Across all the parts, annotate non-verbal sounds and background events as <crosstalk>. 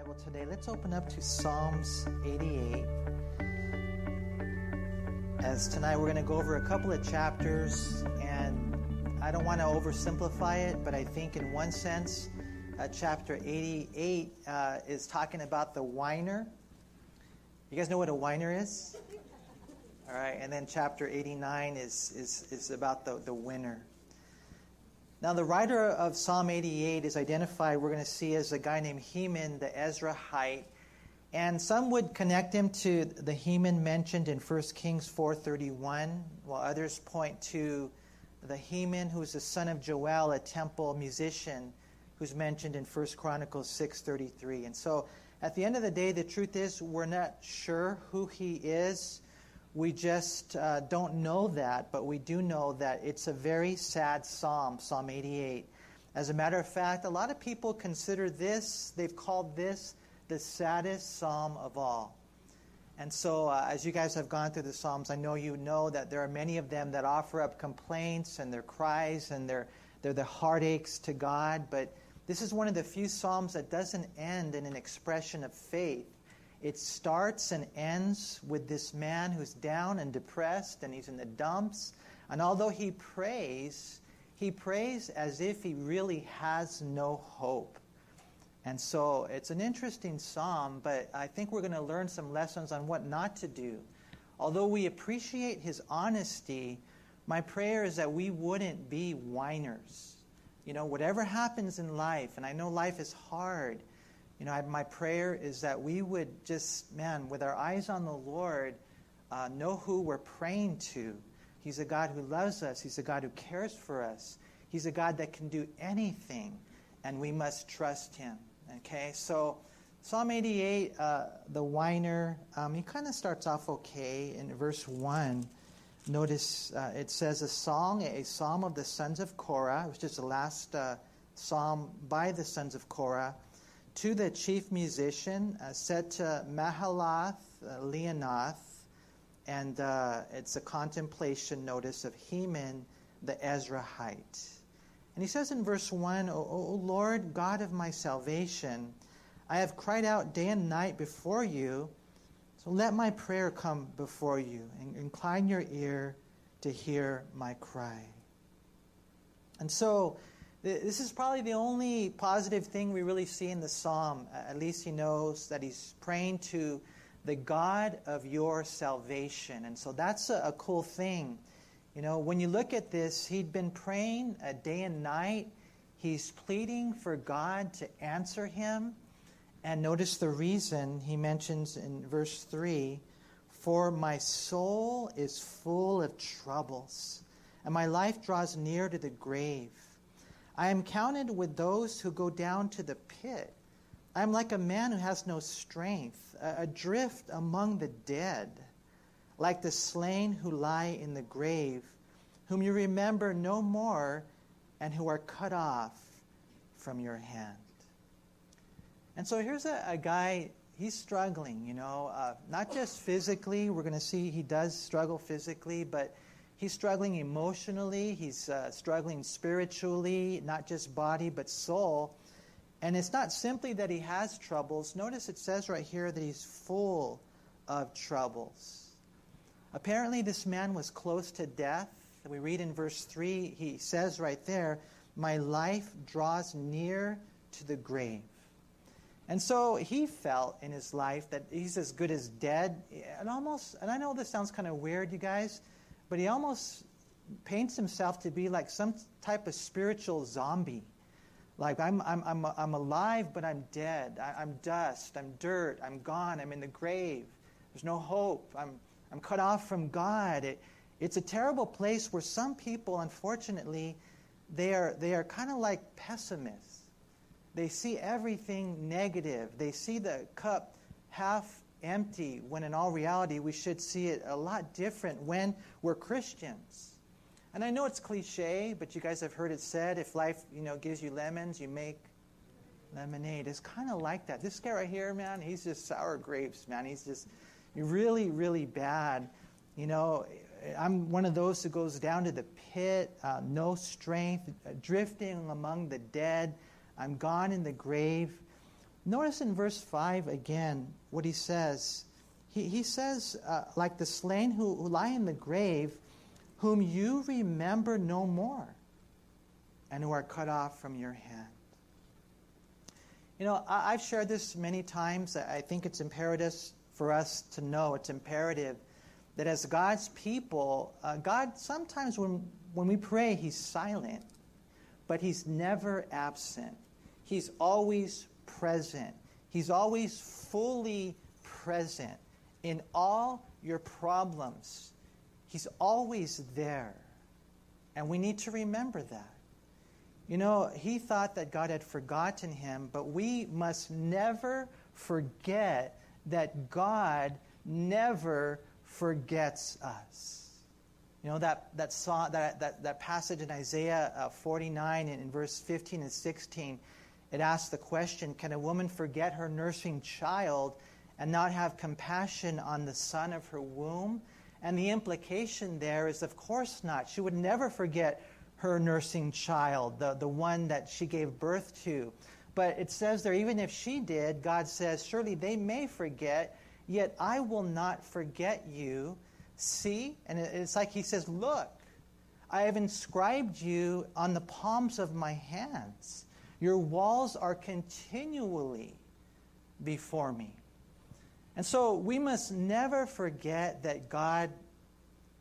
Bible today, let's open up to Psalms 88. As tonight we're going to go over a couple of chapters, and I don't want to oversimplify it, but I think in one sense, uh, chapter 88 uh, is talking about the whiner. You guys know what a whiner is? All right, and then chapter 89 is, is, is about the, the winner. Now, the writer of Psalm 88 is identified, we're going to see, as a guy named Heman the Ezrahite. And some would connect him to the Heman mentioned in 1 Kings 4.31, while others point to the Heman who's the son of Joel, a temple musician, who's mentioned in 1 Chronicles 6.33. And so, at the end of the day, the truth is we're not sure who he is. We just uh, don't know that, but we do know that it's a very sad psalm, Psalm 88. As a matter of fact, a lot of people consider this, they've called this the saddest psalm of all. And so, uh, as you guys have gone through the Psalms, I know you know that there are many of them that offer up complaints and their cries and their, their the heartaches to God. But this is one of the few Psalms that doesn't end in an expression of faith. It starts and ends with this man who's down and depressed and he's in the dumps. And although he prays, he prays as if he really has no hope. And so it's an interesting psalm, but I think we're going to learn some lessons on what not to do. Although we appreciate his honesty, my prayer is that we wouldn't be whiners. You know, whatever happens in life, and I know life is hard, you know, I, my prayer is that we would just, man, with our eyes on the Lord, uh, know who we're praying to. He's a God who loves us, He's a God who cares for us, He's a God that can do anything, and we must trust Him. Okay, so Psalm 88, uh, the whiner, um, he kind of starts off okay in verse 1. Notice uh, it says a song, a psalm of the sons of Korah. It was just the last uh, psalm by the sons of Korah to the chief musician, uh, set to Mahalath uh, Leannoth, and uh, it's a contemplation notice of Heman the Ezrahite. And he says in verse 1, o, o Lord, God of my salvation, I have cried out day and night before you, so let my prayer come before you, and incline your ear to hear my cry. And so, this is probably the only positive thing we really see in the psalm. At least he knows that he's praying to the God of your salvation. And so that's a, a cool thing. You know, when you look at this, he'd been praying a day and night. He's pleading for God to answer him. And notice the reason he mentions in verse 3 For my soul is full of troubles, and my life draws near to the grave. I am counted with those who go down to the pit. I am like a man who has no strength, adrift among the dead, like the slain who lie in the grave, whom you remember no more, and who are cut off from your hand. And so here's a, a guy, he's struggling, you know, uh, not just physically, we're going to see he does struggle physically, but He's struggling emotionally, he's uh, struggling spiritually, not just body, but soul. And it's not simply that he has troubles. Notice it says right here that he's full of troubles. Apparently, this man was close to death. We read in verse 3, he says right there, My life draws near to the grave. And so he felt in his life that he's as good as dead. And almost, and I know this sounds kind of weird, you guys, but he almost paints himself to be like some type of spiritual zombie. Like, I'm, I'm, I'm, I'm alive, but I'm dead. I, am dust. I'm dirt. I'm gone. I'm in the grave. There's no hope. I'm, I'm cut off from God. It, it's a terrible place where some people, unfortunately, they are, they are kind of like pessimists. They see everything negative. They see the cup half empty when in all reality we should see it a lot different when we're Christians. And I know it's cliche, but you guys have heard it said if life, you know, gives you lemons, you make lemonade. It's kind of like that. This guy right here, man, he's just sour grapes, man. He's just really, really bad. You know, I'm one of those who goes down to the pit, uh, no strength, drifting among the dead. I'm gone in the grave. Notice in verse 5 again what he says. He, he says, uh, like the slain who, who lie in the grave, whom you remember no more, and who are cut off from your hand. You know, I, have shared this many times. I think it's imperative for us to know, it's imperative that as God's people, uh, God sometimes when, when we pray, He's silent, but He's never absent. He's always present. He's always fully present in all your problems. He's always there. And we need to remember that. You know, he thought that God had forgotten him, but we must never forget that God never forgets us. You know, that, that, song, that, that, that passage in Isaiah uh, 49 and in verse 15 and 16, it asks the question Can a woman forget her nursing child and not have compassion on the son of her womb? And the implication there is, of course not. She would never forget her nursing child, the, the one that she gave birth to. But it says there, even if she did, God says, Surely they may forget, yet I will not forget you. See? And it's like He says, Look, I have inscribed you on the palms of my hands. Your walls are continually before me. And so we must never forget that God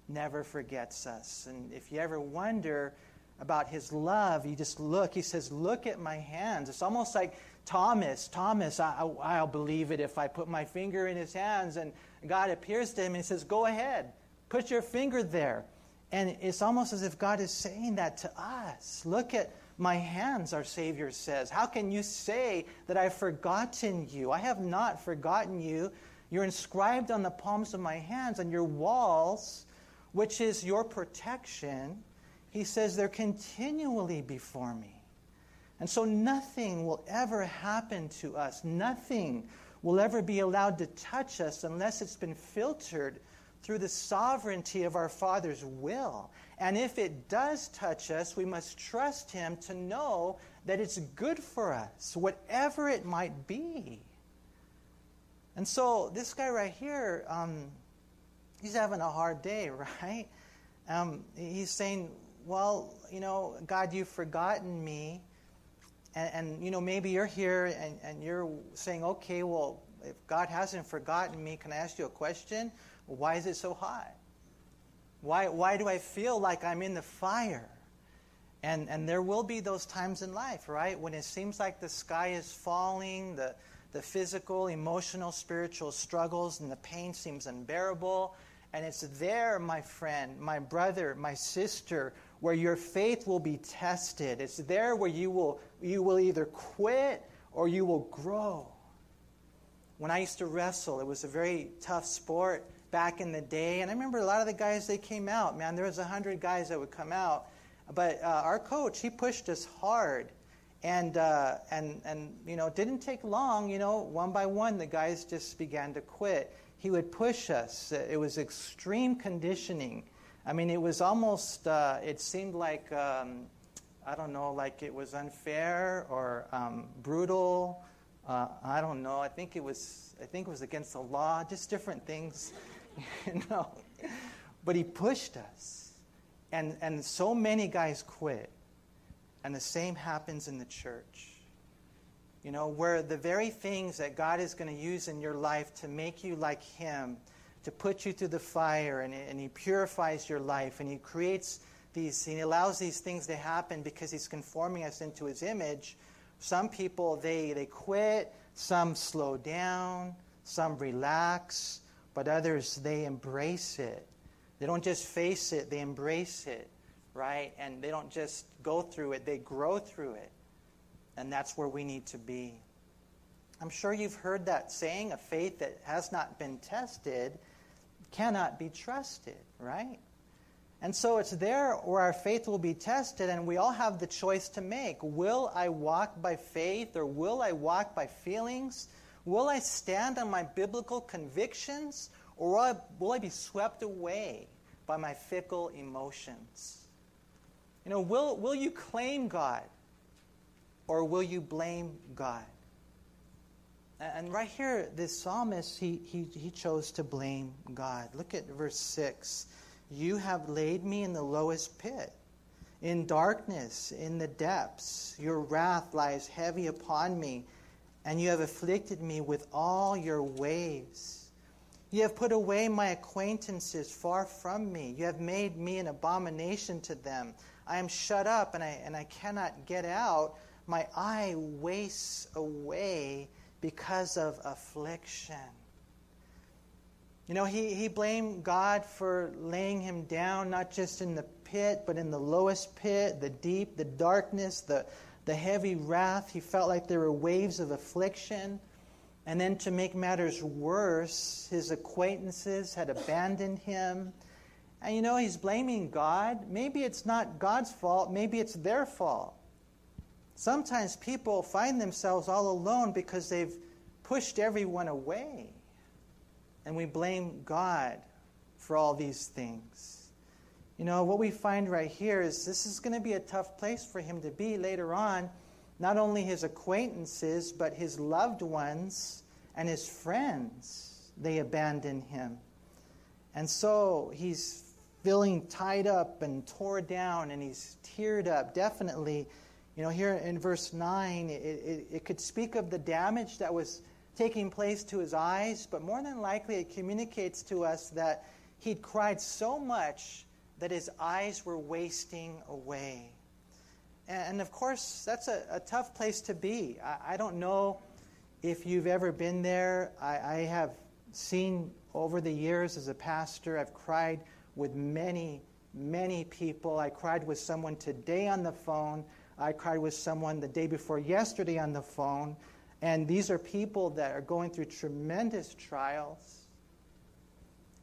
never forgets us. And if you ever wonder about his love, you just look. He says, Look at my hands. It's almost like Thomas. Thomas, I, will believe it if I put my finger in his hands. And God appears to him and says, Go ahead, put your finger there. And it's almost as if God is saying that to us. Look at my hands, our Savior says. How can you say that I've forgotten you? I have not forgotten you. You're inscribed on the palms of my hands, on your walls, which is your protection, he says they're continually before me. And so nothing will ever happen to us. Nothing will ever be allowed to touch us unless it's been filtered through the sovereignty of our Father's will. And if it does touch us, we must trust Him to know that it's good for us, whatever it might be. And so this guy right here, um, he's having a hard day, <laughs> right? Um, he's saying, Well, you know, God, you've forgotten me. And, and you know, maybe you're here and, and you're saying, Okay, well, if God hasn't forgotten me, can I ask you a question? Why is it so hot? Why, why do I feel like I'm in the fire? And, and there will be those times in life, right? When it seems like the sky is falling, the, the physical, emotional, spiritual struggles, and the pain seems unbearable. And it's there, my friend, my brother, my sister, where your faith will be tested. It's there where you will, you will either quit or you will grow. When I used to wrestle, it was a very tough sport back in the day. And I remember a lot of the guys, they came out. Man, there was a 100 guys that would come out. But uh, our coach, he pushed us hard. And, uh, and, and, you know, it didn't take long, you know, one by one, the guys just began to quit. He would push us. It was extreme conditioning. I mean, it was almost, uh, it seemed like, um, I don't know, like it was unfair or um, brutal. Uh, I don't know. I think it was, I think it was against the law, just different things. <laughs> know. But he pushed us. And, and so many guys quit. And the same happens in the church. You know, where the very things that God is going to use in your life to make you like Him, to put you through the fire, and, and He purifies your life, and He creates these, He allows these things to happen because He's conforming us into His image. Some people, they, they quit, some slow down, some relax, but others, they embrace it. They don't just face it, they embrace it, right? And they don't just go through it, they grow through it. And that's where we need to be. I'm sure you've heard that saying a faith that has not been tested cannot be trusted, right? And so it's there where our faith will be tested, and we all have the choice to make. Will I walk by faith or will I walk by feelings? Will I stand on my biblical convictions or will I, will I be swept away by my fickle emotions? You know, will, will you claim God or will you blame God? And right here, this psalmist, he, he, he chose to blame God. Look at verse 6. You have laid me in the lowest pit, in darkness, in the depths. Your wrath lies heavy upon me, and you have afflicted me with all your waves. You have put away my acquaintances far from me. You have made me an abomination to them. I am shut up, and I, and I cannot get out. My eye wastes away because of affliction. You know, he, he blamed God for laying him down, not just in the pit, but in the lowest pit, the deep, the darkness, the, the heavy wrath. He felt like there were waves of affliction. And then to make matters worse, his acquaintances had abandoned him. And you know, he's blaming God. Maybe it's not God's fault, maybe it's their fault. Sometimes people find themselves all alone because they've pushed everyone away. And we blame God for all these things. You know, what we find right here is this is going to be a tough place for him to be later on. Not only his acquaintances, but his loved ones and his friends, they abandon him. And so he's feeling tied up and tore down and he's teared up, definitely you know, here in verse 9, it, it, it, could speak of the damage that was taking place to his eyes, but more than likely it communicates to us that he'd cried so much that his eyes were wasting away. And, of course, that's a, a, tough place to be. I, I, don't know if you've ever been there. I, I have seen over the years as a pastor, I've cried with many, many people. I cried with someone today on the phone I cried with someone the day before yesterday on the phone. And these are people that are going through tremendous trials.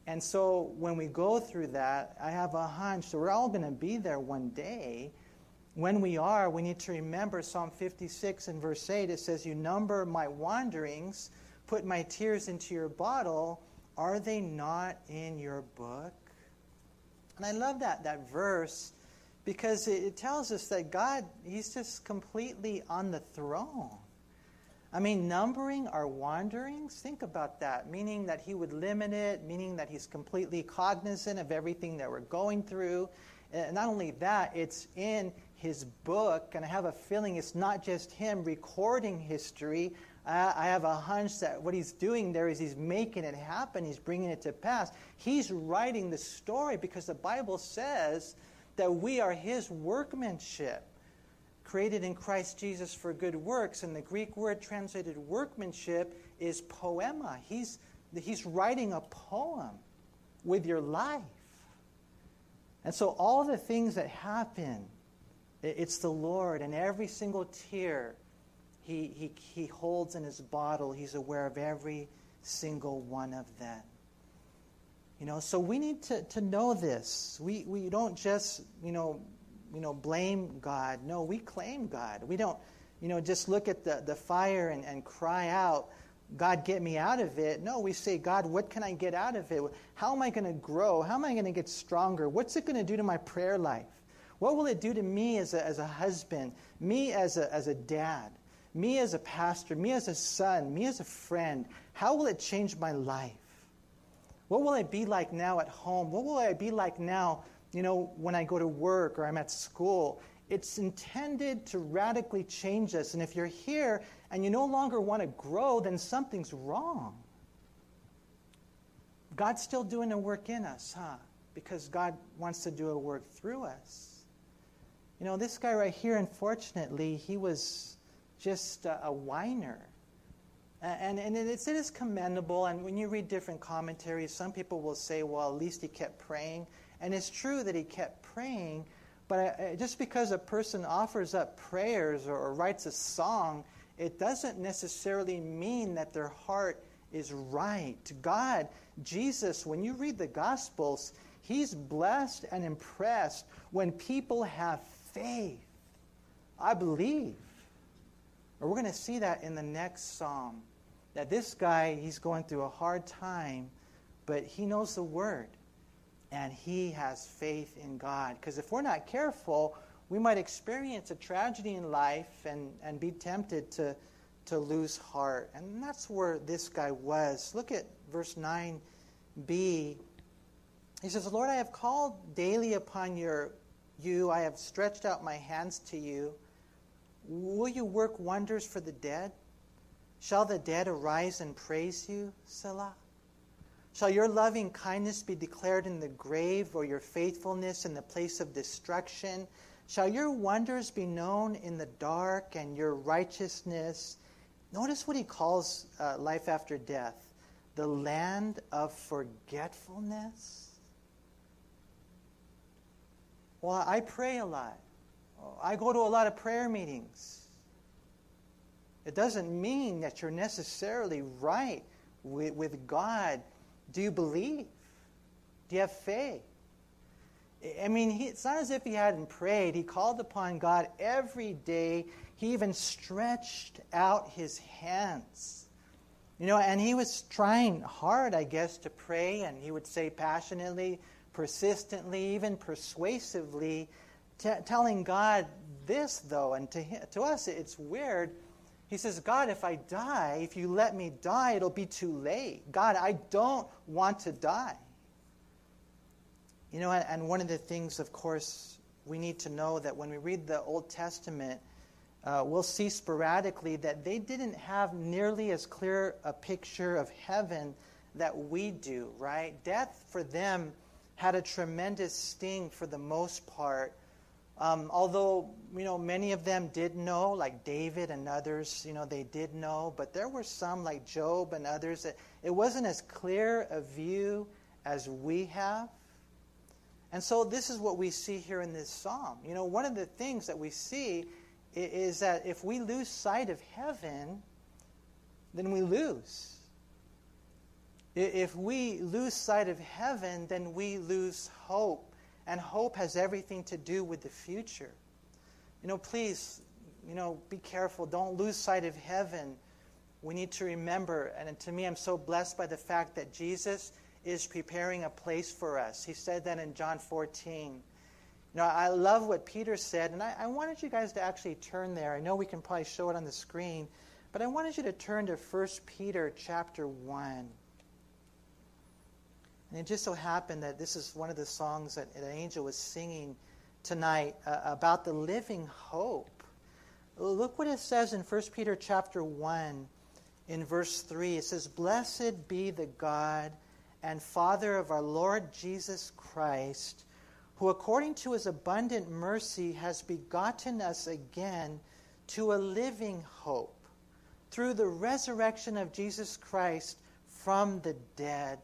And so when we go through that, I have a hunch that we're all going to be there one day. When we are, we need to remember Psalm 56 and verse 8. It says, You number my wanderings, put my tears into your bottle. Are they not in your book? And I love that, that verse because it tells us that God, He's just completely on the throne. I mean, numbering our wanderings, think about that, meaning that He would limit it, meaning that He's completely cognizant of everything that we're going through. And not only that, it's in His book, and I have a feeling it's not just Him recording history. I have a hunch that what He's doing there is He's making it happen, He's bringing it to pass. He's writing the story because the Bible says that we are his workmanship, created in Christ Jesus for good works. And the Greek word translated workmanship is poema. He's, he's writing a poem with your life. And so all the things that happen, it's the Lord, and every single tear he, he, he holds in his bottle, he's aware of every single one of them. You know, so we need to, to know this. We, we don't just, you know, you know, blame God. No, we claim God. We don't, you know, just look at the, the fire and, and cry out, God, get me out of it. No, we say, God, what can I get out of it? How am I going to grow? How am I going to get stronger? What's it going to do to my prayer life? What will it do to me as a, as a husband, me as a, as a dad, me as a pastor, me as a son, me as a friend? How will it change my life? What will I be like now at home? What will I be like now, you know, when I go to work or I'm at school? It's intended to radically change us. And if you're here and you no longer want to grow, then something's wrong. God's still doing a work in us, huh? Because God wants to do a work through us. You know, this guy right here, unfortunately, he was just a, a whiner. And, and it's, it is commendable. And when you read different commentaries, some people will say, well, at least he kept praying. And it's true that he kept praying. But just because a person offers up prayers or, or writes a song, it doesn't necessarily mean that their heart is right. God, Jesus, when you read the Gospels, he's blessed and impressed when people have faith. I believe. Or we're going to see that in the next psalm. That this guy, he's going through a hard time, but he knows the word. And he has faith in God. Because if we're not careful, we might experience a tragedy in life and, and be tempted to, to lose heart. And that's where this guy was. Look at verse 9b. He says, Lord, I have called daily upon your, you. I have stretched out my hands to you. Will you work wonders for the dead? Shall the dead arise and praise you, Selah? Shall your loving kindness be declared in the grave, or your faithfulness in the place of destruction? Shall your wonders be known in the dark, and your righteousness? Notice what he calls uh, life after death the land of forgetfulness. Well, I pray a lot. I go to a lot of prayer meetings. It doesn't mean that you're necessarily right with, with God do you believe? Do you have faith? I mean, he, it's not as if he hadn't prayed. He called upon God every day. He even stretched out his hands. You know, and he was trying hard, I guess, to pray, and he would say passionately, persistently, even persuasively, t- telling God this, though. And to, to us, it's weird he says, God, if I die, if you let me die, it'll be too late. God, I don't want to die. You know, and one of the things, of course, we need to know that when we read the Old Testament, uh, we'll see sporadically that they didn't have nearly as clear a picture of heaven that we do, right? Death for them had a tremendous sting for the most part um, although, you know, many of them did know, like David and others, you know, they did know, but there were some, like Job and others, that it wasn't as clear a view as we have. And so this is what we see here in this psalm. You know, one of the things that we see is that if we lose sight of heaven, then we lose. If we lose sight of heaven, then we lose hope and hope has everything to do with the future. You know, please, you know, be careful. Don't lose sight of heaven. We need to remember, and to me, I'm so blessed by the fact that Jesus is preparing a place for us. He said that in John 14. You know, I love what Peter said, and I, I wanted you guys to actually turn there. I know we can probably show it on the screen, but I wanted you to turn to 1 Peter chapter 1. And it just so happened that this is one of the songs that an angel was singing tonight uh, about the living hope. Look what it says in 1 Peter chapter 1 in verse 3. It says, Blessed be the God and Father of our Lord Jesus Christ, who according to his abundant mercy has begotten us again to a living hope through the resurrection of Jesus Christ from the dead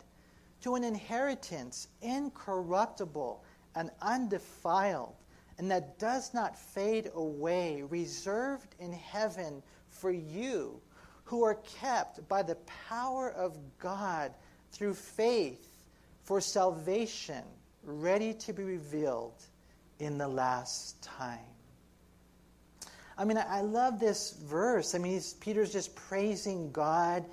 to an inheritance incorruptible and undefiled, and that does not fade away, reserved in heaven for you, who are kept by the power of God through faith for salvation, ready to be revealed in the last time. I mean, I love this verse. I mean, Peter's just praising God,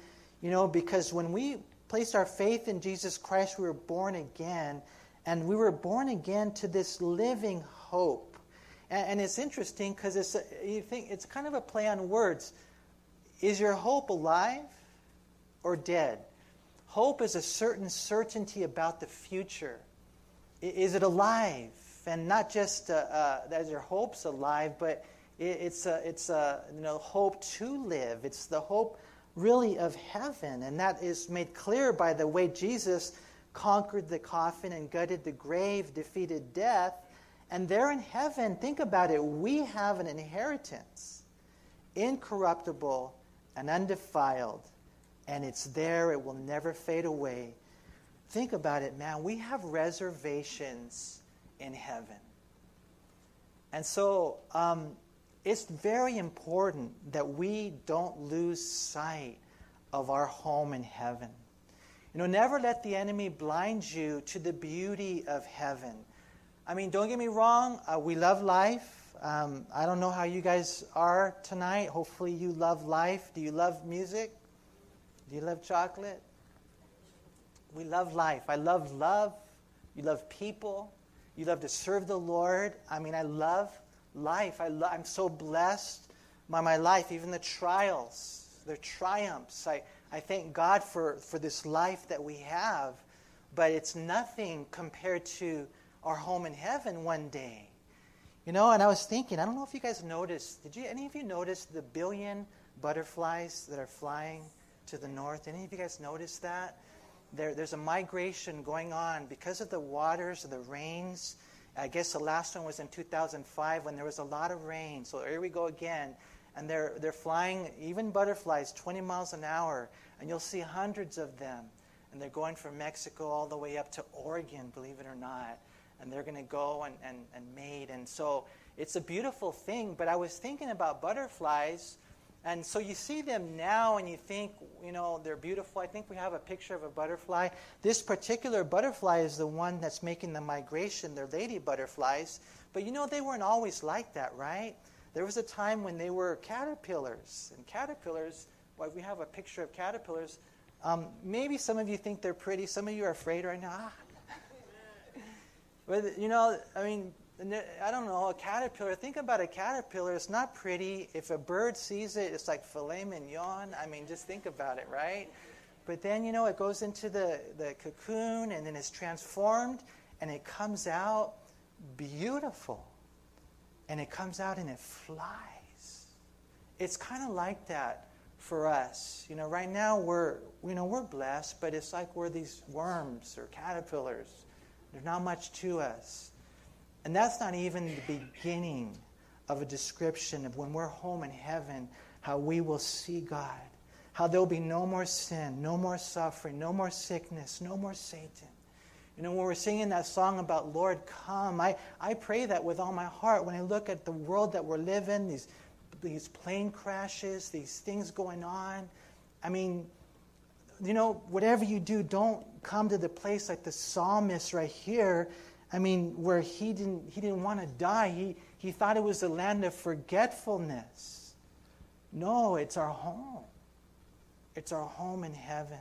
you know, because when we placed our faith in Jesus Christ, we were born again. And we were born again to this living hope. And, and it's interesting because it's you think it's kind of a play on words. Is your hope alive or dead? Hope is a certain certainty about the future. Is it alive? And not just uh, uh, that your hope's alive, but it's a, it's a you know hope to live. It's the hope really of heaven. And that is made clear by the way Jesus conquered the coffin and gutted the grave, defeated death. And there in heaven, think about it, we have an inheritance, incorruptible and undefiled. And it's there, it will never fade away. Think about it, man. We have reservations in heaven. And so, um, it's very important that we don't lose sight of our home in heaven. You know, never let the enemy blind you to the beauty of heaven. I mean, don't get me wrong, uh, we love life. Um, I don't know how you guys are tonight. Hopefully, you love life. Do you love music? Do you love chocolate? We love life. I love love. You love people. You love to serve the Lord. I mean, I love life. I I'm so blessed by my life, even the trials, their triumphs. I, I thank God for, for this life that we have, but it's nothing compared to our home in heaven one day. You know, and I was thinking, I don't know if you guys noticed, did you any of you notice the billion butterflies that are flying to the north? Any of you guys notice that? There, there's a migration going on because of the waters, the rains. I guess the last one was in 2005 when there was a lot of rain. So here we go again. And they're, they're flying, even butterflies, 20 miles an hour. And you'll see hundreds of them. And they're going from Mexico all the way up to Oregon, believe it or not. And they're going to go and, and, and mate. And so it's a beautiful thing. But I was thinking about butterflies and so you see them now and you think, you know, they're beautiful. I think we have a picture of a butterfly. This particular butterfly is the one that's making the migration. They're lady butterflies. But you know, they weren't always like that, right? There was a time when they were caterpillars. And caterpillars, well, we have a picture of caterpillars. Um, maybe some of you think they're pretty. Some of you are afraid right now. Ah. <laughs> but, you know, I mean, I don't know, a caterpillar. Think about a caterpillar. It's not pretty. If a bird sees it, it's like filet mignon. I mean, just think about it, right? But then, you know, it goes into the, the cocoon and then it's transformed and it comes out beautiful. And it comes out and it flies. It's kind of like that for us. You know, right now we're, you know, we're blessed, but it's like we're these worms or caterpillars. There's not much to us. And that's not even the beginning of a description of when we're home in heaven, how we will see God, how there'll be no more sin, no more suffering, no more sickness, no more Satan. You know, when we're singing that song about Lord, come, I, I pray that with all my heart when I look at the world that we're living, these, these plane crashes, these things going on. I mean, you know, whatever you do, don't come to the place like the psalmist right here I mean, where he didn't, he didn't want to die. He, he thought it was the land of forgetfulness. No, it's our home. It's our home in heaven.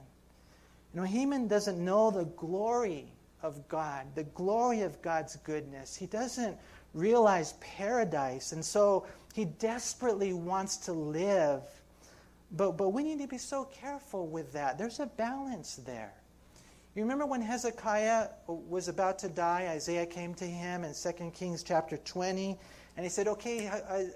You know, doesn't know the glory of God, the glory of God's goodness. He doesn't realize paradise. And so he desperately wants to live. But, but we need to be so careful with that. There's a balance there. You remember when Hezekiah was about to die, Isaiah came to him in 2 Kings chapter 20, and he said, Okay,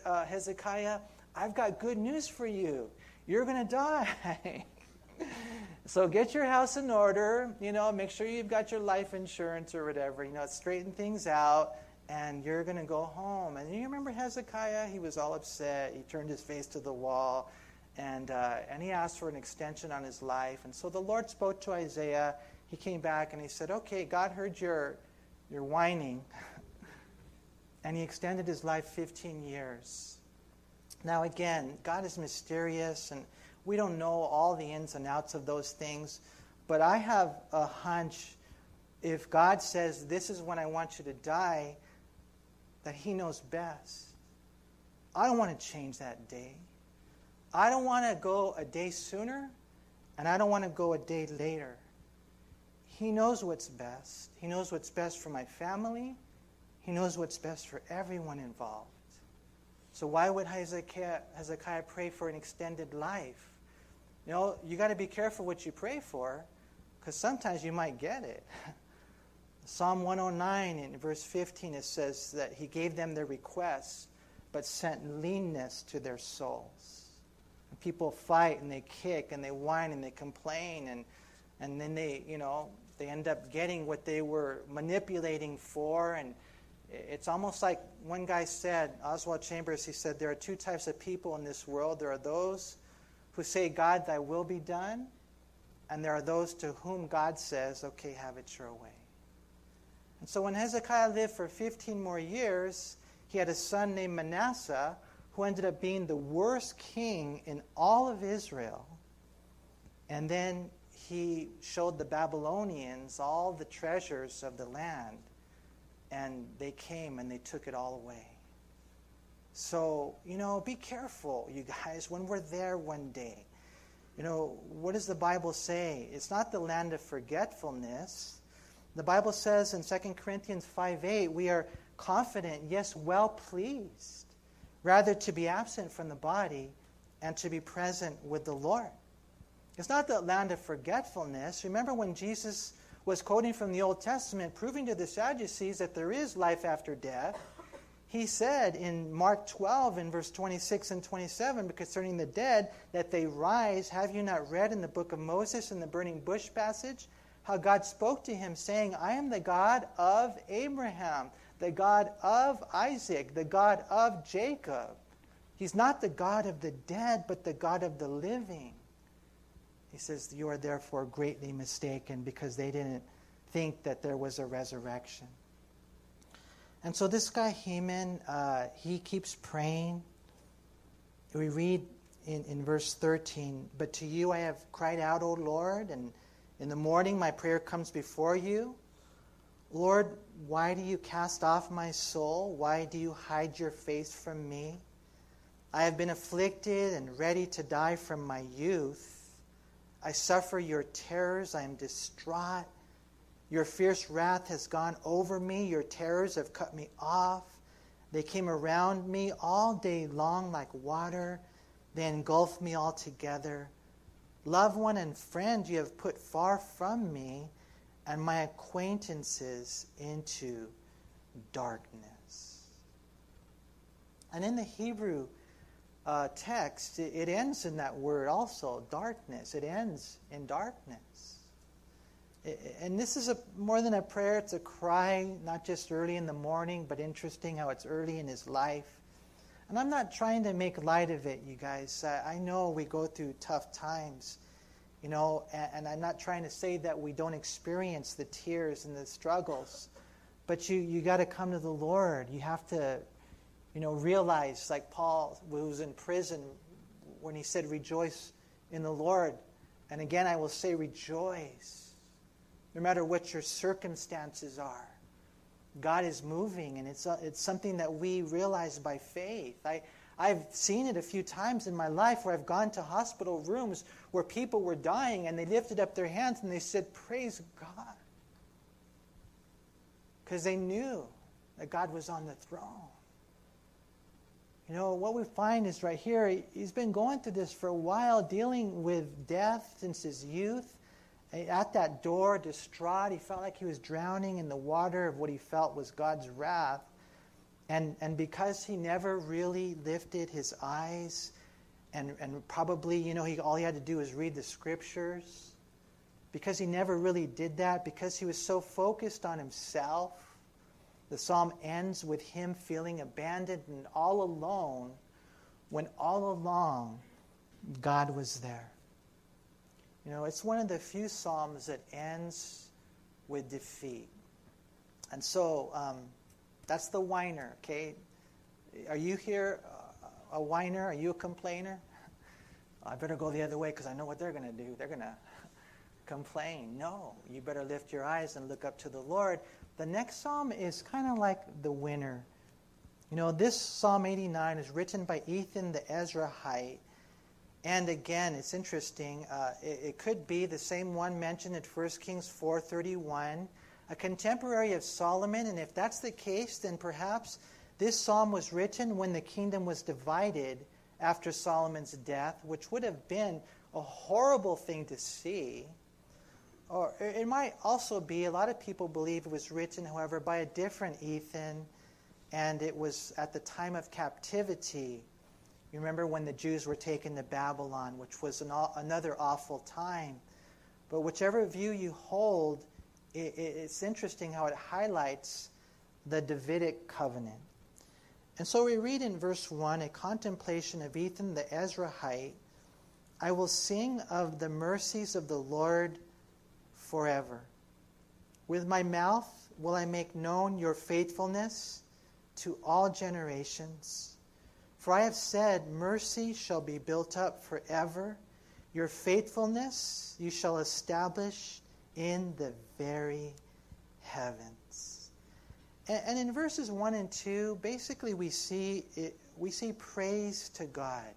uh, Hezekiah, I've got good news for you. You're going to die. <laughs> so get your house in order, you know, make sure you've got your life insurance or whatever, you know, straighten things out, and you're going to go home. And you remember Hezekiah? He was all upset. He turned his face to the wall, and, uh, and he asked for an extension on his life. And so the Lord spoke to Isaiah he came back and he said, Okay, God heard your, your whining. <laughs> and he extended his life 15 years. Now, again, God is mysterious and we don't know all the ins and outs of those things. But I have a hunch if God says, This is when I want you to die, that He knows best. I don't want to change that day. I don't want to go a day sooner, and I don't want to go a day later. He knows what's best. He knows what's best for my family. He knows what's best for everyone involved. So why would Hezekiah, Hezekiah pray for an extended life? You know, you got to be careful what you pray for because sometimes you might get it. <laughs> Psalm 109 in verse 15 it says that he gave them their requests but sent leanness to their souls. And people fight and they kick and they whine and they complain and and then they, you know, they end up getting what they were manipulating for. And it's almost like one guy said, Oswald Chambers, he said, there are two types of people in this world. There are those who say, God, thy will be done. And there are those to whom God says, okay, have it your way. And so when Hezekiah lived for 15 more years, he had a son named Manasseh who ended up being the worst king in all of Israel. And then he showed the Babylonians all the treasures of the land, and they came and they took it all away. So, you know, be careful, you guys, when we're there one day. You know, what does the Bible say? It's not the land of forgetfulness. The Bible says in 2 Corinthians 5 8, we are confident, yes, well pleased. rather to be absent from the body and to be present with the Lord. It's not the land of forgetfulness. Remember when Jesus was quoting from the Old Testament, proving to the Sadducees that there is life after death. He said in Mark 12, in verse 26 and 27, concerning the dead, that they rise. Have you not read in the book of Moses in the burning bush passage how God spoke to him, saying, I am the God of Abraham, the God of Isaac, the God of Jacob. He's not the God of the dead, but the God of the living. He says, You are therefore greatly mistaken because they didn't think that there was a resurrection. And so this guy, Heman, uh, he keeps praying. We read in, in verse 13, But to you I have cried out, O Lord, and in the morning my prayer comes before you. Lord, why do you cast off my soul? Why do you hide your face from me? I have been afflicted and ready to die from my youth. I suffer your terrors. I am distraught. Your fierce wrath has gone over me. Your terrors have cut me off. They came around me all day long like water. They engulfed me altogether. Loved one and friend you have put far from me, and my acquaintances into darkness. And in the Hebrew, uh, text, it, ends in that word also, darkness. It ends in darkness. And this is a, more than a prayer, it's a cry, not just early in the morning, but interesting how it's early in his life. And I'm not trying to make light of it, you guys. I, I know we go through tough times, you know, and, and I'm not trying to say that we don't experience the tears and the struggles. But you, you got to come to the Lord. You have to you know, realize, like Paul, who was in prison, when he said, Rejoice in the Lord. And again, I will say, Rejoice. No matter what your circumstances are, God is moving, and it's, uh, it's something that we realize by faith. I, I've seen it a few times in my life where I've gone to hospital rooms where people were dying and they lifted up their hands and they said, Praise God. Because they knew that God was on the throne. You know, what we find is right here, he's been going through this for a while, dealing with death since his youth. At that door, distraught, he felt like he was drowning in the water of what he felt was God's wrath. And, and because he never really lifted his eyes, and, and probably, you know, he, all he had to do was read the scriptures, because he never really did that, because he was so focused on himself, the psalm ends with him feeling abandoned and all alone when all along God was there. You know, it's one of the few psalms that ends with defeat. And so um, that's the whiner, okay? Are you here uh, a whiner? Are you a complainer? <laughs> I better go the other way because I know what they're going to do. They're going <laughs> to complain. No, you better lift your eyes and look up to the Lord the next psalm is kind of like the winner. You know, this Psalm 89 is written by Ethan the Ezrahite. And again, it's interesting. Uh, it, it, could be the same one mentioned in 1 Kings 4.31, a contemporary of Solomon. And if that's the case, then perhaps this psalm was written when the kingdom was divided after Solomon's death, which would have been a horrible thing to see. Or it might also be, a lot of people believe it was written, however, by a different Ethan, and it was at the time of captivity. You remember when the Jews were taken to Babylon, which was an, another awful time. But whichever view you hold, it, it's interesting how it highlights the Davidic covenant. And so we read in verse 1 a contemplation of Ethan the Ezrahite I will sing of the mercies of the Lord forever. With my mouth will I make known your faithfulness to all generations. For I have said, Mercy shall be built up forever. Your faithfulness you shall establish in the very heavens. And, and in verses 1 and 2, basically we see, it, we see praise to God.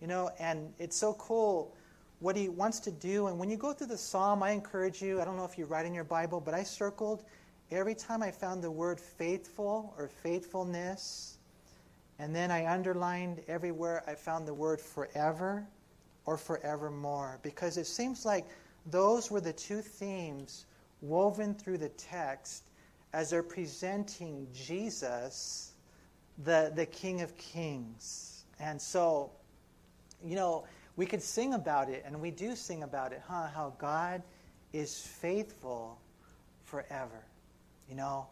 You know, and it's so cool what he wants to do. And when you go through the psalm, I encourage you, I don't know if you write in your Bible, but I circled every time I found the word faithful or faithfulness. And then I underlined everywhere I found the word forever or forevermore because it seems like those were the two themes woven through the text as they're presenting Jesus, the, the King of Kings. And so, you know, we could sing about it, and we do sing about it, huh? How God is faithful forever, you know?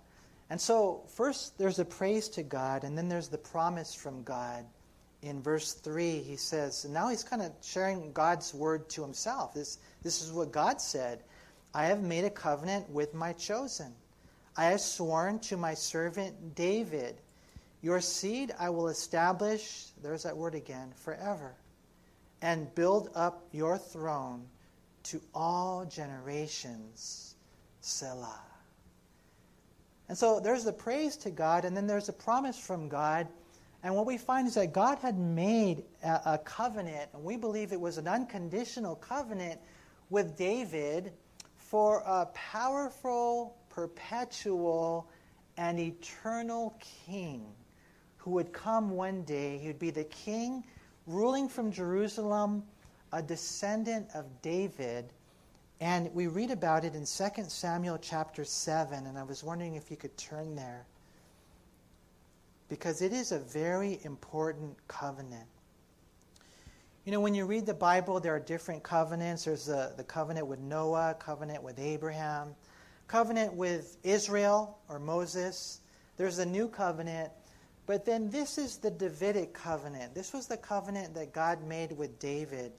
And so, first, there's a praise to God, and then there's the promise from God. In verse 3, he says, and now he's kind of sharing God's word to himself. This, this is what God said I have made a covenant with my chosen. I have sworn to my servant David, Your seed I will establish, there's that word again, forever, and build up your throne to all generations. Selah. And so there's the praise to God, and then there's a promise from God. And what we find is that God had made a, a, covenant, and we believe it was an unconditional covenant with David for a powerful, perpetual, and eternal king who would come one day. He would be the king ruling from Jerusalem, a descendant of David and we read about it in 2 Samuel chapter 7, and I was wondering if you could turn there. Because it is a very important covenant. You know, when you read the Bible, there are different covenants. There's the, the covenant with Noah, covenant with Abraham, covenant with Israel or Moses. There's a new covenant. But then this is the Davidic covenant. This was the covenant that God made with David.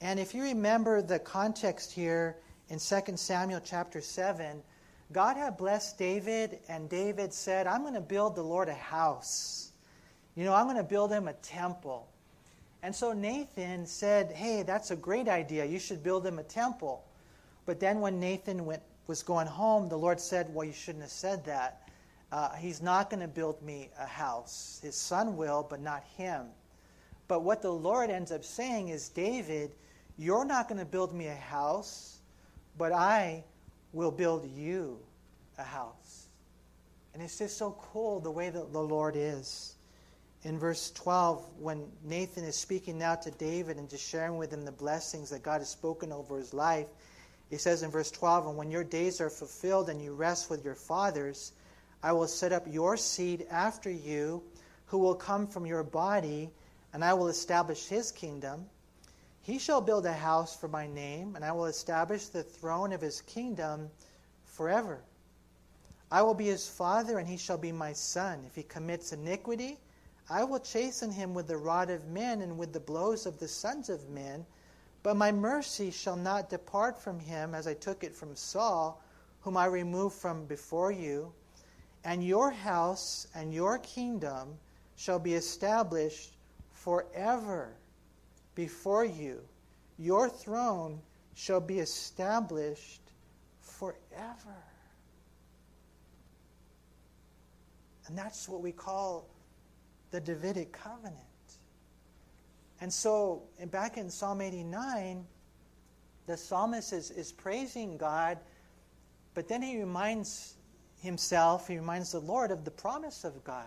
And if you remember the context here in 2 Samuel chapter 7, God had blessed David, and David said, I'm going to build the Lord a house. You know, I'm going to build him a temple. And so Nathan said, Hey, that's a great idea. You should build him a temple. But then when Nathan went, was going home, the Lord said, Well, you shouldn't have said that. Uh, he's not going to build me a house. His son will, but not him. But what the Lord ends up saying is, David, you're not going to build me a house, but I will build you a house. And it's just so cool the way that the Lord is. In verse 12, when Nathan is speaking now to David and just sharing with him the blessings that God has spoken over his life, he says in verse 12, And when your days are fulfilled and you rest with your fathers, I will set up your seed after you, who will come from your body, and I will establish his kingdom. He shall build a house for my name, and I will establish the throne of his kingdom forever. I will be his father, and he shall be my son. If he commits iniquity, I will chasten him with the rod of men and with the blows of the sons of men. But my mercy shall not depart from him, as I took it from Saul, whom I removed from before you. And your house and your kingdom shall be established forever before you. Your throne shall be established forever. And that's what we call the Davidic covenant. And so, back in Psalm 89, the psalmist is, is praising God, but then he reminds himself, he reminds the Lord of the promise of God.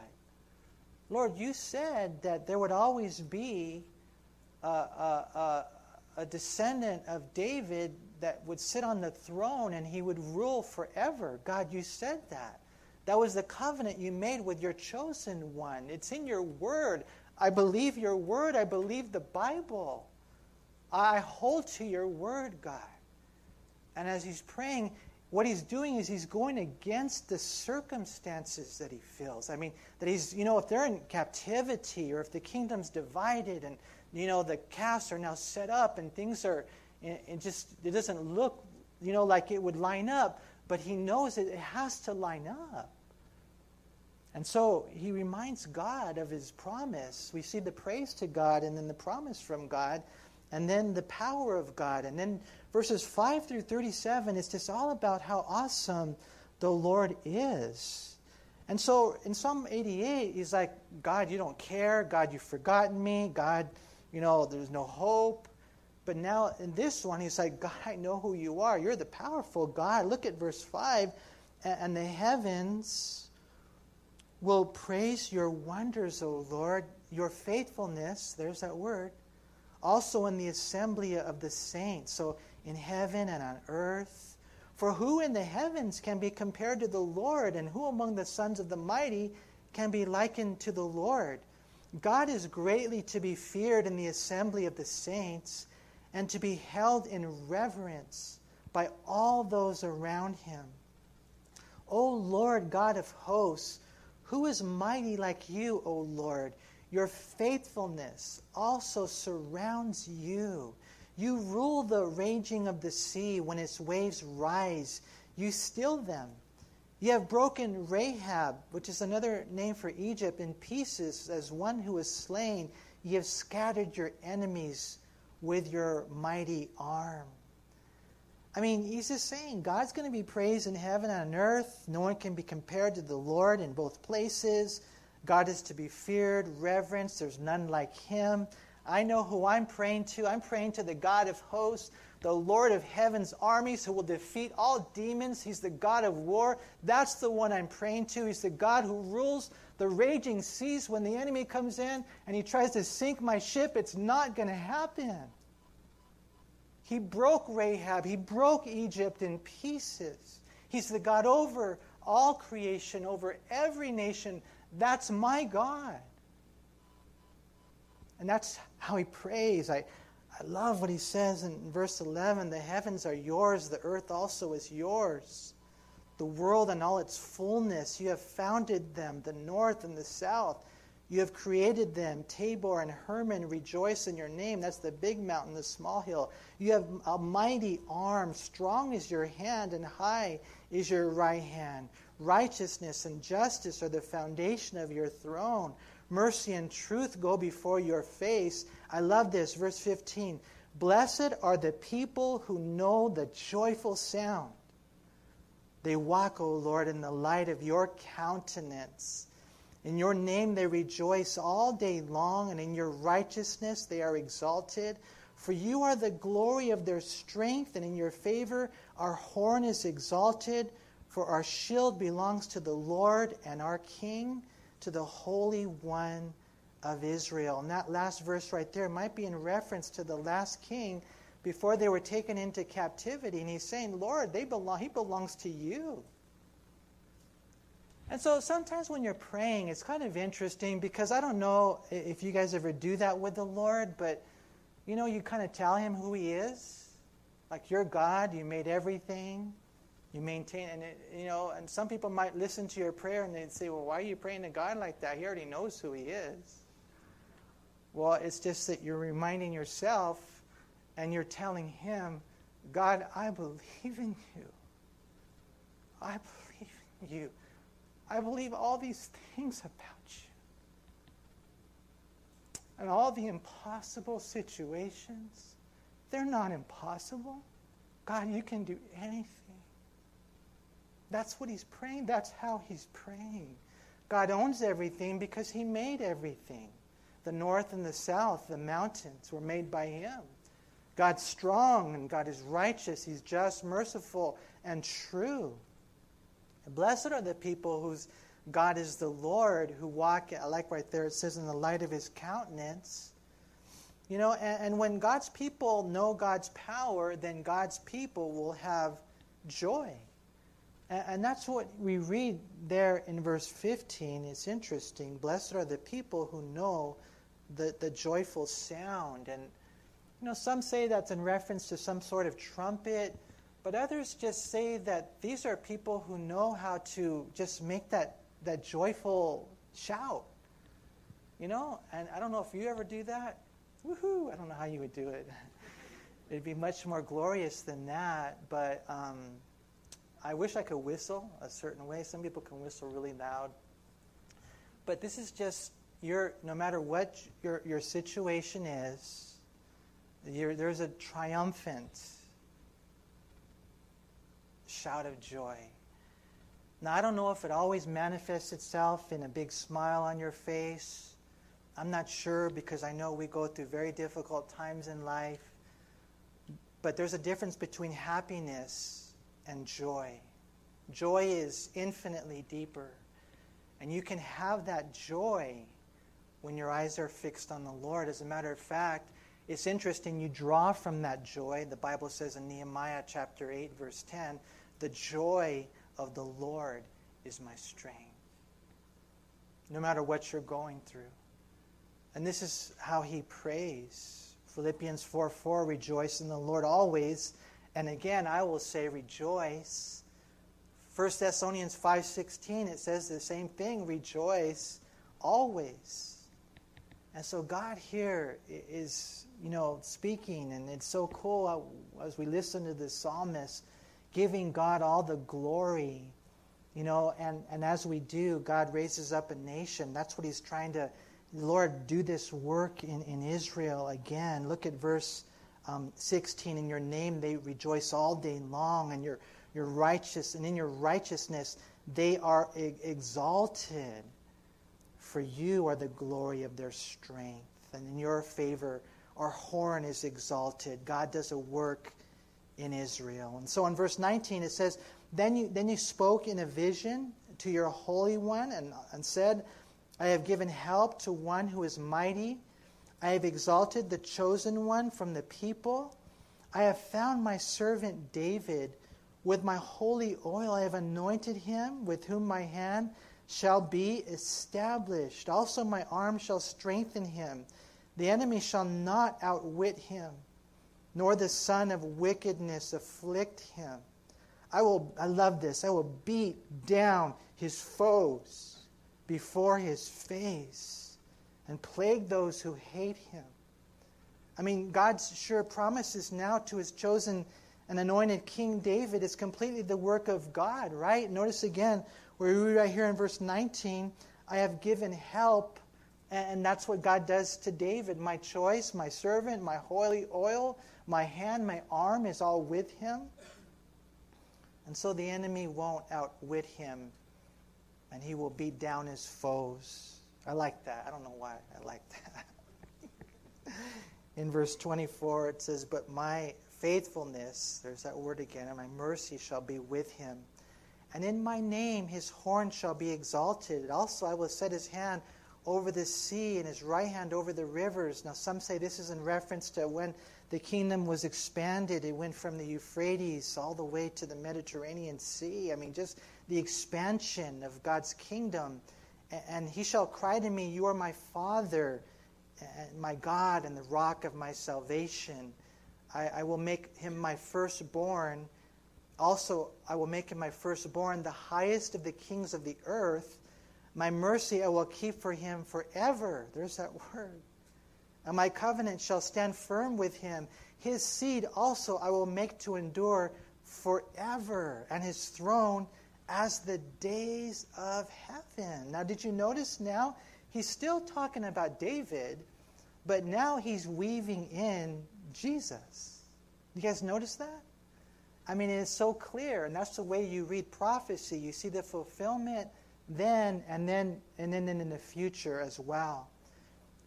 Lord, you said that there would always be a, a, a descendant of David that would sit on the throne and he would rule forever. God, you said that. That was the covenant you made with your chosen one. It's in your word. I believe your word. I believe the Bible. I hold to your word, God. And as he's praying, what he's doing is he's going against the circumstances that he feels. I mean, that he's, you know, if they're in captivity or if the kingdom's divided and you know, the casts are now set up and things are, it just, it doesn't look, you know, like it would line up, but he knows that it has to line up. And so he reminds God of his promise. We see the praise to God and then the promise from God and then the power of God. And then verses 5 through 37, it's just all about how awesome the Lord is. And so in Psalm 88, he's like, God, you don't care. God, you've forgotten me. God, you know, there's no hope. But now in this one, he's like, God, I know who you are. You're the powerful God. Look at verse 5. And the heavens will praise your wonders, O Lord, your faithfulness, there's that word, also in the assembly of the saints, so in heaven and on earth. For who in the heavens can be compared to the Lord, and who among the sons of the mighty can be likened to the Lord? God is greatly to be feared in the assembly of the saints and to be held in reverence by all those around him. O Lord God of hosts, who is mighty like you, O Lord? Your faithfulness also surrounds you. You rule the raging of the sea when its waves rise. You still them. You have broken Rahab, which is another name for Egypt, in pieces as one who is slain. You have scattered your enemies with your mighty arm. I mean, he's just saying God's going to be praised in heaven and on earth. No one can be compared to the Lord in both places. God is to be feared, reverenced. There's none like him. I know who I'm praying to. I'm praying to the God of hosts, the Lord of heaven's armies, who will defeat all demons. He's the God of war. That's the one I'm praying to. He's the God who rules the raging seas when the enemy comes in and he tries to sink my ship. It's not going to happen. He broke Rahab, he broke Egypt in pieces. He's the God over all creation, over every nation. That's my God. And that's how he prays. I, I love what he says in verse 11 The heavens are yours, the earth also is yours. The world and all its fullness, you have founded them, the north and the south. You have created them. Tabor and Hermon rejoice in your name. That's the big mountain, the small hill. You have a mighty arm. Strong is your hand, and high is your right hand. Righteousness and justice are the foundation of your throne. Mercy and truth go before your face. I love this. Verse 15 Blessed are the people who know the joyful sound. They walk, O Lord, in the light of your countenance. In your name they rejoice all day long, and in your righteousness they are exalted. For you are the glory of their strength, and in your favor our horn is exalted. For our shield belongs to the Lord and our King, to the Holy One of Israel. And that last verse right there might be in reference to the last king before they were taken into captivity. And he's saying, Lord, they belong, he belongs to you. And so sometimes when you're praying, it's kind of interesting because I don't know if you guys ever do that with the Lord, but you know, you kind of tell him who he is. Like you're God, you made everything, you maintain, and it, you know, and some people might listen to your prayer and they'd say, well, why are you praying to God like that? He already knows who he is. Well, it's just that you're reminding yourself and you're telling him, God, I believe in you. I believe in you. I believe all these things about you. And all the impossible situations, they're not impossible. God, you can do anything. That's what he's praying. That's how he's praying. God owns everything because he made everything. The north and the south, the mountains were made by him. God's strong and God is righteous. He's just, merciful, and true. Blessed are the people whose God is the Lord, who walk, like right there, it says, in the light of his countenance. You know, and, and when God's people know God's power, then God's people will have joy. And, that's what we read there in verse 15. It's interesting. Blessed are the people who know the, the joyful sound. And, you know, some say that's in reference to some sort of trumpet but others just say that these are people who know how to just make that, that joyful shout. You know, and I don't know if you ever do that. Woohoo! I don't know how you would do it. <laughs> It'd be much more glorious than that, but um, I wish I could whistle a certain way. Some people can whistle really loud. But this is just your, no matter what your, your situation is, there's a triumphant shout of joy. Now, I don't know if it always manifests itself in a big smile on your face. I'm not sure because I know we go through very difficult times in life. But there's a difference between happiness and joy. Joy is infinitely deeper. And you can have that joy when your eyes are fixed on the Lord. As a matter of fact, it's interesting, you draw from that joy. The Bible says in Nehemiah chapter 8, verse 10, the joy of the Lord is my strength. No matter what you're going through. And this is how he prays. Philippians 4 4, rejoice in the Lord always. And again, I will say rejoice. 1 Thessalonians 5:16 it says the same thing, rejoice always. And so God here is, you know, speaking and it's so cool as we listen to the psalmist giving God all the glory. You know, and, and as we do, God raises up a nation. That's what he's trying to, Lord, do this work in, in Israel again. Look at verse um, 16. In your name they rejoice all day long, and your, your righteous, and in your righteousness they are e- exalted. For you are the glory of their strength, and in your favor our horn is exalted. God does a work in Israel. And so in verse 19 it says, Then you, then you spoke in a vision to your Holy One and, and said, I have given help to one who is mighty. I have exalted the chosen one from the people. I have found my servant David. With my holy oil I have anointed him, with whom my hand shall be established. Also my arm shall strengthen him. The enemy shall not outwit him nor the son of wickedness afflict him. I will, I love this, I will beat down his foes before his face and plague those who hate him. I mean, God's sure promises now to his chosen and anointed King David is completely the work of God, right? Notice again, where we read right here in verse 19, I have given help, and that's what God does to David. My choice, my servant, my holy oil, my hand, my arm is all with him. And so the enemy won't outwit him, and he will beat down his foes. I like that. I don't know why I like that. In verse 24, it says, But my faithfulness, there's that word again, and my mercy shall be with him. And in my name his horn shall be exalted. Also I will set his hand over the sea and his right hand over the rivers. Now, some say this is in reference to when the kingdom was expanded. It went from the Euphrates all the way to the Mediterranean Sea. I mean, just the expansion of God's kingdom. And he shall cry to me, You are my Father, my God, and the rock of my salvation. I, I will make him my firstborn. Also, I will make him my firstborn, the highest of the kings of the earth. My mercy I will keep for him forever. There's that word. And my covenant shall stand firm with him. His seed also I will make to endure forever, and his throne as the days of heaven. Now, did you notice now? He's still talking about David, but now he's weaving in Jesus. You guys notice that? I mean, it's so clear, and that's the way you read prophecy. You see the fulfillment then and then and then in the future as well.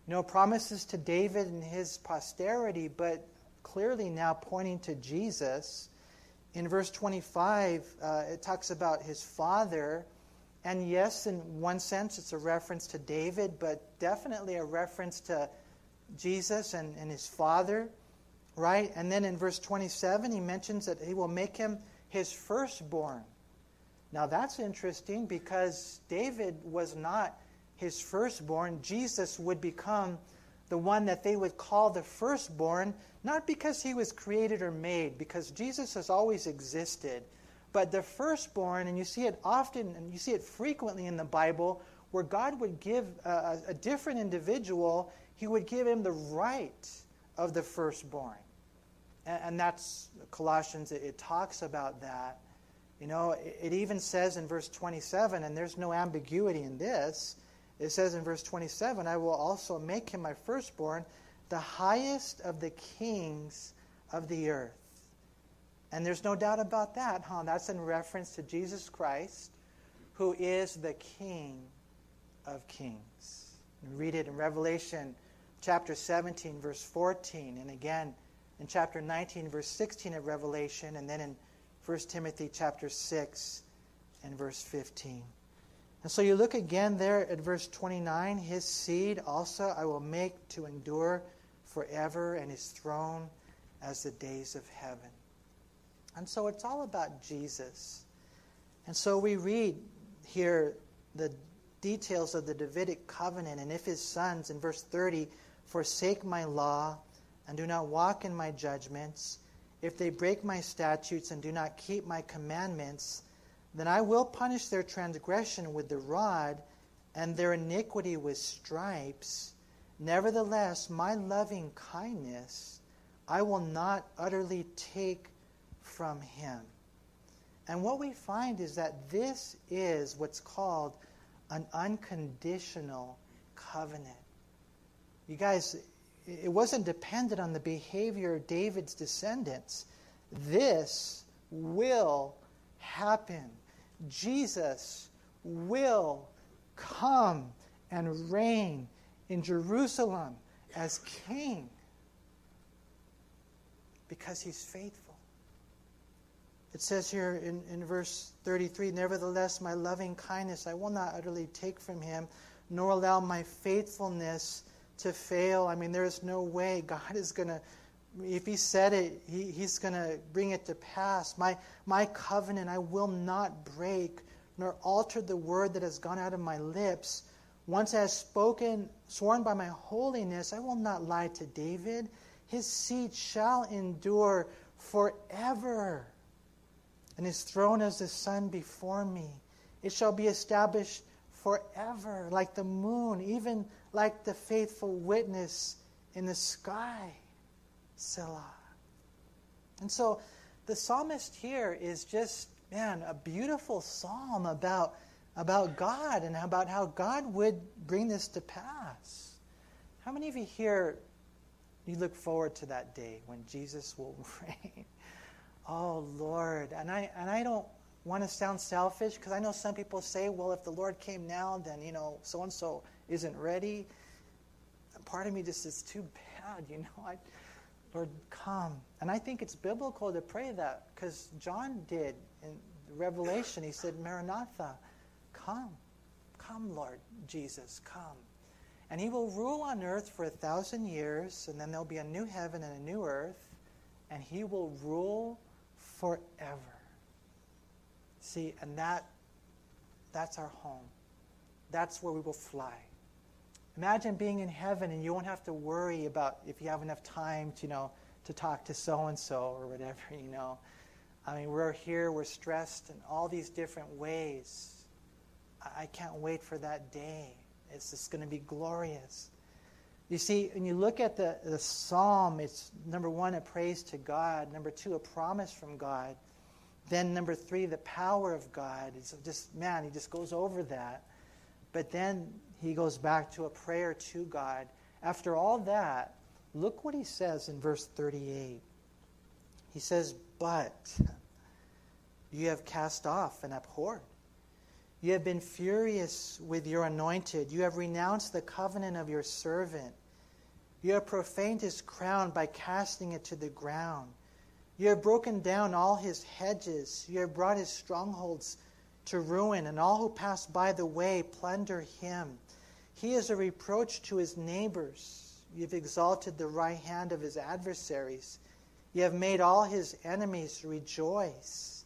Know, promises to David and his posterity, but clearly now pointing to Jesus. In verse 25, uh, it talks about his father. And yes, in one sense, it's a reference to David, but definitely a reference to Jesus and, and his father, right? And then in verse 27, he mentions that he will make him his firstborn. Now that's interesting because David was not his firstborn. Jesus would become the one that they would call the firstborn, not because he was created or made, because Jesus has always existed, but the firstborn, and you see it often and you see it frequently in the Bible, where God would give a, a different individual, he would give him the right of the firstborn. And, and that's Colossians, it, it talks about that. You know, it even says in verse 27, and there's no ambiguity in this, it says in verse 27, I will also make him my firstborn, the highest of the kings of the earth. And there's no doubt about that, huh? That's in reference to Jesus Christ, who is the King of kings. read it in Revelation chapter 17, verse 14, and again in chapter 19, verse 16 of Revelation, and then in 1 Timothy chapter 6 and verse 15. And so you look again there at verse 29 His seed also I will make to endure forever, and his throne as the days of heaven. And so it's all about Jesus. And so we read here the details of the Davidic covenant, and if his sons, in verse 30, forsake my law and do not walk in my judgments, if they break my statutes and do not keep my commandments, then I will punish their transgression with the rod and their iniquity with stripes. Nevertheless, my loving kindness I will not utterly take from him. And what we find is that this is what's called an unconditional covenant. You guys, it wasn't dependent on the behavior of David's descendants. This will happen. Jesus will come and reign in Jerusalem as king because he's faithful. It says here in, in verse 33 Nevertheless, my loving kindness I will not utterly take from him, nor allow my faithfulness to fail. I mean, there is no way God is going to, if He said it, he, He's going to bring it to pass. My, my covenant I will not break, nor alter the word that has gone out of my lips. Once I have spoken, sworn by my holiness, I will not lie to David. His seed shall endure forever, and his throne as the sun before me. It shall be established forever, like the moon, even like the faithful witness in the sky. Selah. And so the psalmist here is just, man, a beautiful psalm about about God and about how God would bring this to pass. How many of you here you look forward to that day when Jesus will <laughs> reign? Oh Lord, and I and I don't want to sound selfish because I know some people say, well, if the Lord came now, then you know so and so isn't ready. part of me just is too bad, <laughs> you know. I, Lord, come, and I think it's biblical to pray that because John did in Revelation. He said, Maranatha, Come, come, Lord Jesus, come. And he will rule on earth for a thousand years, and then there'll be a new heaven and a new earth, and he will rule forever. See, and that that's our home. That's where we will fly. Imagine being in heaven and you won't have to worry about if you have enough time to, you know, to talk to so and so or whatever, <laughs> you know. I mean, we're here, we're stressed in all these different ways. I can't wait for that day. It's just going to be glorious. You see, when you look at the, the psalm, it's number one, a praise to God. Number two, a promise from God. Then number three, the power of God. It's just, man, he just goes over that. But then he goes back to a prayer to God. After all that, look what he says in verse 38. He says, But you have cast off and abhorred you have been furious with your anointed. You have renounced the covenant of your servant. You have profaned his crown by casting it to the ground. You have broken down all his hedges. You have brought his strongholds to ruin, and all who pass by the way plunder him. He is a reproach to his neighbors. You have exalted the right hand of his adversaries. You have made all his enemies rejoice.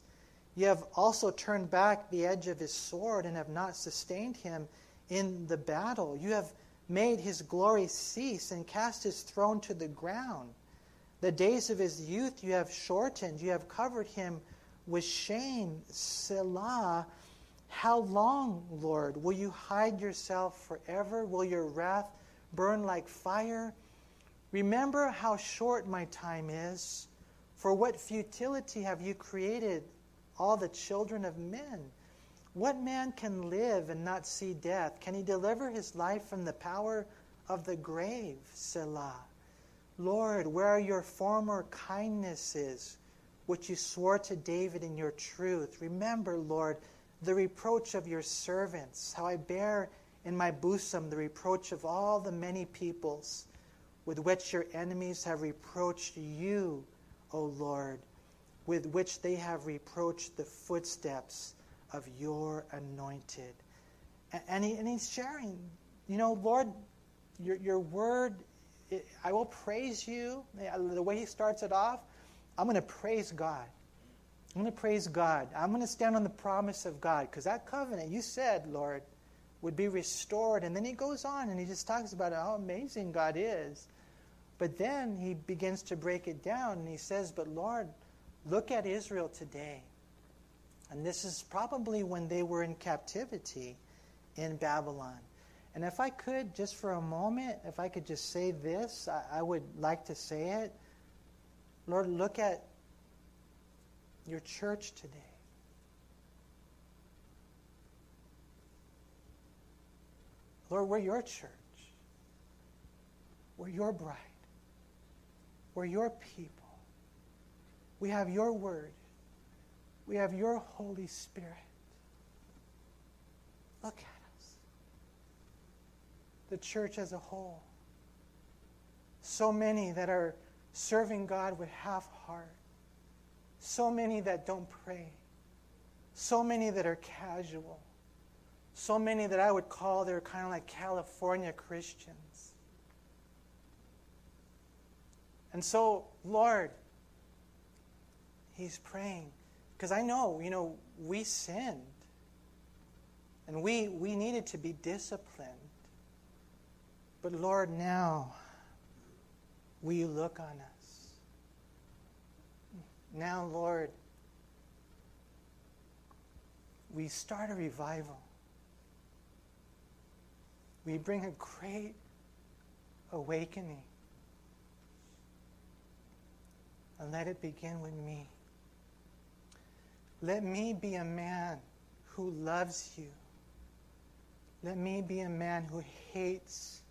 You have also turned back the edge of his sword and have not sustained him in the battle. You have made his glory cease and cast his throne to the ground. The days of his youth you have shortened. You have covered him with shame. Selah. How long, Lord? Will you hide yourself forever? Will your wrath burn like fire? Remember how short my time is. For what futility have you created all the children of men. What man can live and not see death? Can he deliver his life from the power of the grave? Selah. Lord, where are your former kindnesses, which you swore to David in your truth? Remember, Lord, the reproach of your servants, how I bear in my bosom the reproach of all the many peoples with which your enemies have reproached you, O Lord with which they have reproached the footsteps of your anointed. And, he, and he's sharing, you know, Lord, your, your word, I will praise you. The way he starts it off, I'm going to praise God. I'm going to praise God. I'm going to stand on the promise of God because that covenant you said, Lord, would be restored. And then he goes on and he just talks about how amazing God is. But then he begins to break it down and he says, But Lord, look at Israel today. And this is probably when they were in captivity in Babylon. And if I could, just for a moment, if I could just say this, I, I would like to say it. Lord, look at your church today. Lord, we're your church. We're your bride. We're your people. We have your word. We have your Holy Spirit. Look at us. The church as a whole. So many that are serving God with half heart. So many that don't pray. So many that are casual. So many that I would call they're kind of like California Christians. And so, Lord, he's praying. Because I know, you know, we sinned. And we, we needed to be disciplined. But Lord, now, will you look on us? Now, Lord, we start a revival. We bring a great awakening. And let it begin with me. Let me be a man who loves you. Let me be a man who hates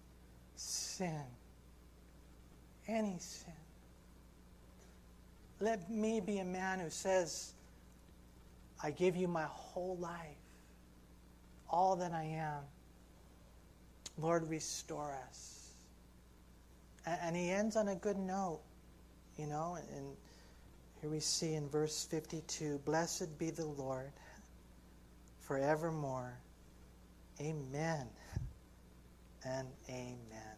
sin, any sin. Let me be a man who says, I give you my whole life, all that I am. Lord, restore us. And, he ends on a good note, you know, and here we see in verse 52 Blessed be the Lord forevermore. Amen and amen.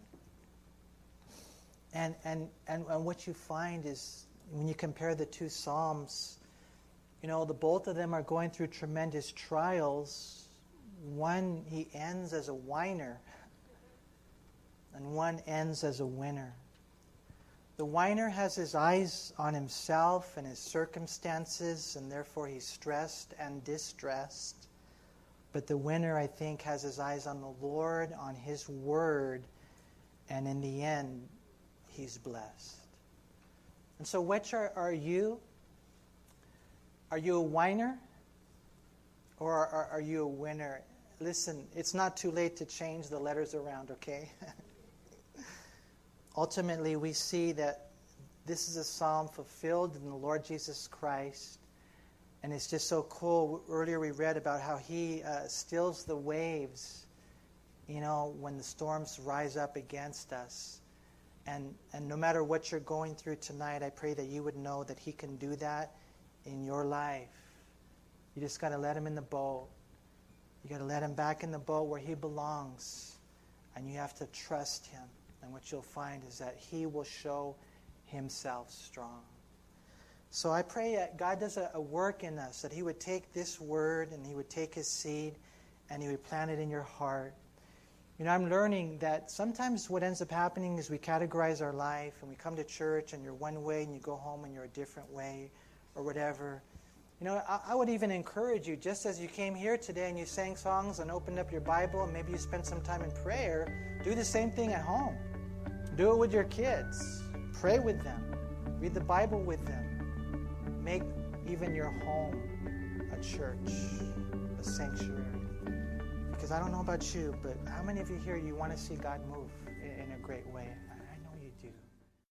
And, and, and, and what you find is when you compare the two Psalms, you know, the both of them are going through tremendous trials. One, he ends as a whiner, and one ends as a winner. The whiner has his eyes on himself and his circumstances, and therefore he's stressed and distressed. But the winner, I think, has his eyes on the Lord, on his word, and in the end, he's blessed. And so, which are, are you? Are you a whiner? Or are, are you a winner? Listen, it's not too late to change the letters around, okay? <laughs> Ultimately, we see that this is a psalm fulfilled in the Lord Jesus Christ. And it's just so cool. Earlier, we read about how he uh, stills the waves, you know, when the storms rise up against us. And, and no matter what you're going through tonight, I pray that you would know that he can do that in your life. You just got to let him in the boat. You got to let him back in the boat where he belongs. And you have to trust him. And what you'll find is that He will show Himself strong. So I pray that God does a, a work in us, that He would take this word and He would take His seed and He would plant it in your heart. You know, I'm learning that sometimes what ends up happening is we categorize our life and we come to church and you're one way and you go home and you're a different way or whatever. You know, I, I, would even encourage you, just as you came here today and you sang songs and opened up your Bible and maybe you spent some time in prayer, do the same thing at home. Do it with your kids. Pray with them. Read the Bible with them. Make even your home a church, a sanctuary. Because I don't know about you, but how many of you here you want to see God move in a great way?